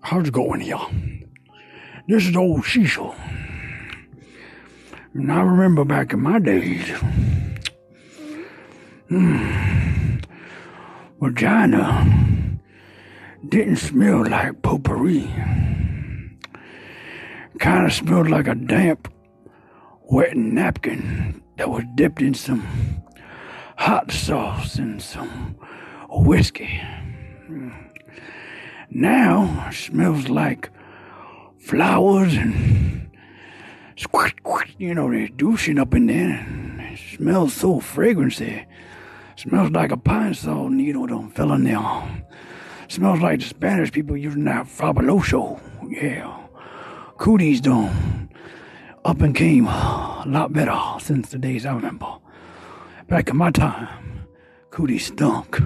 How's it going y'all? This is old Cecil. And I remember back in my days, hmm, vagina didn't smell like potpourri. Kind of smelled like a damp, wet napkin that was dipped in some hot sauce and some whiskey. Now smells like flowers and squirt, squirt, you know, they're douching up in there. It smells so fragrancy. Smells like a pine saw needle done fell in there. Smells like the Spanish people using that fabuloso. Yeah. Cooties done up and came a lot better since the days I remember. Back in my time, cooties stunk.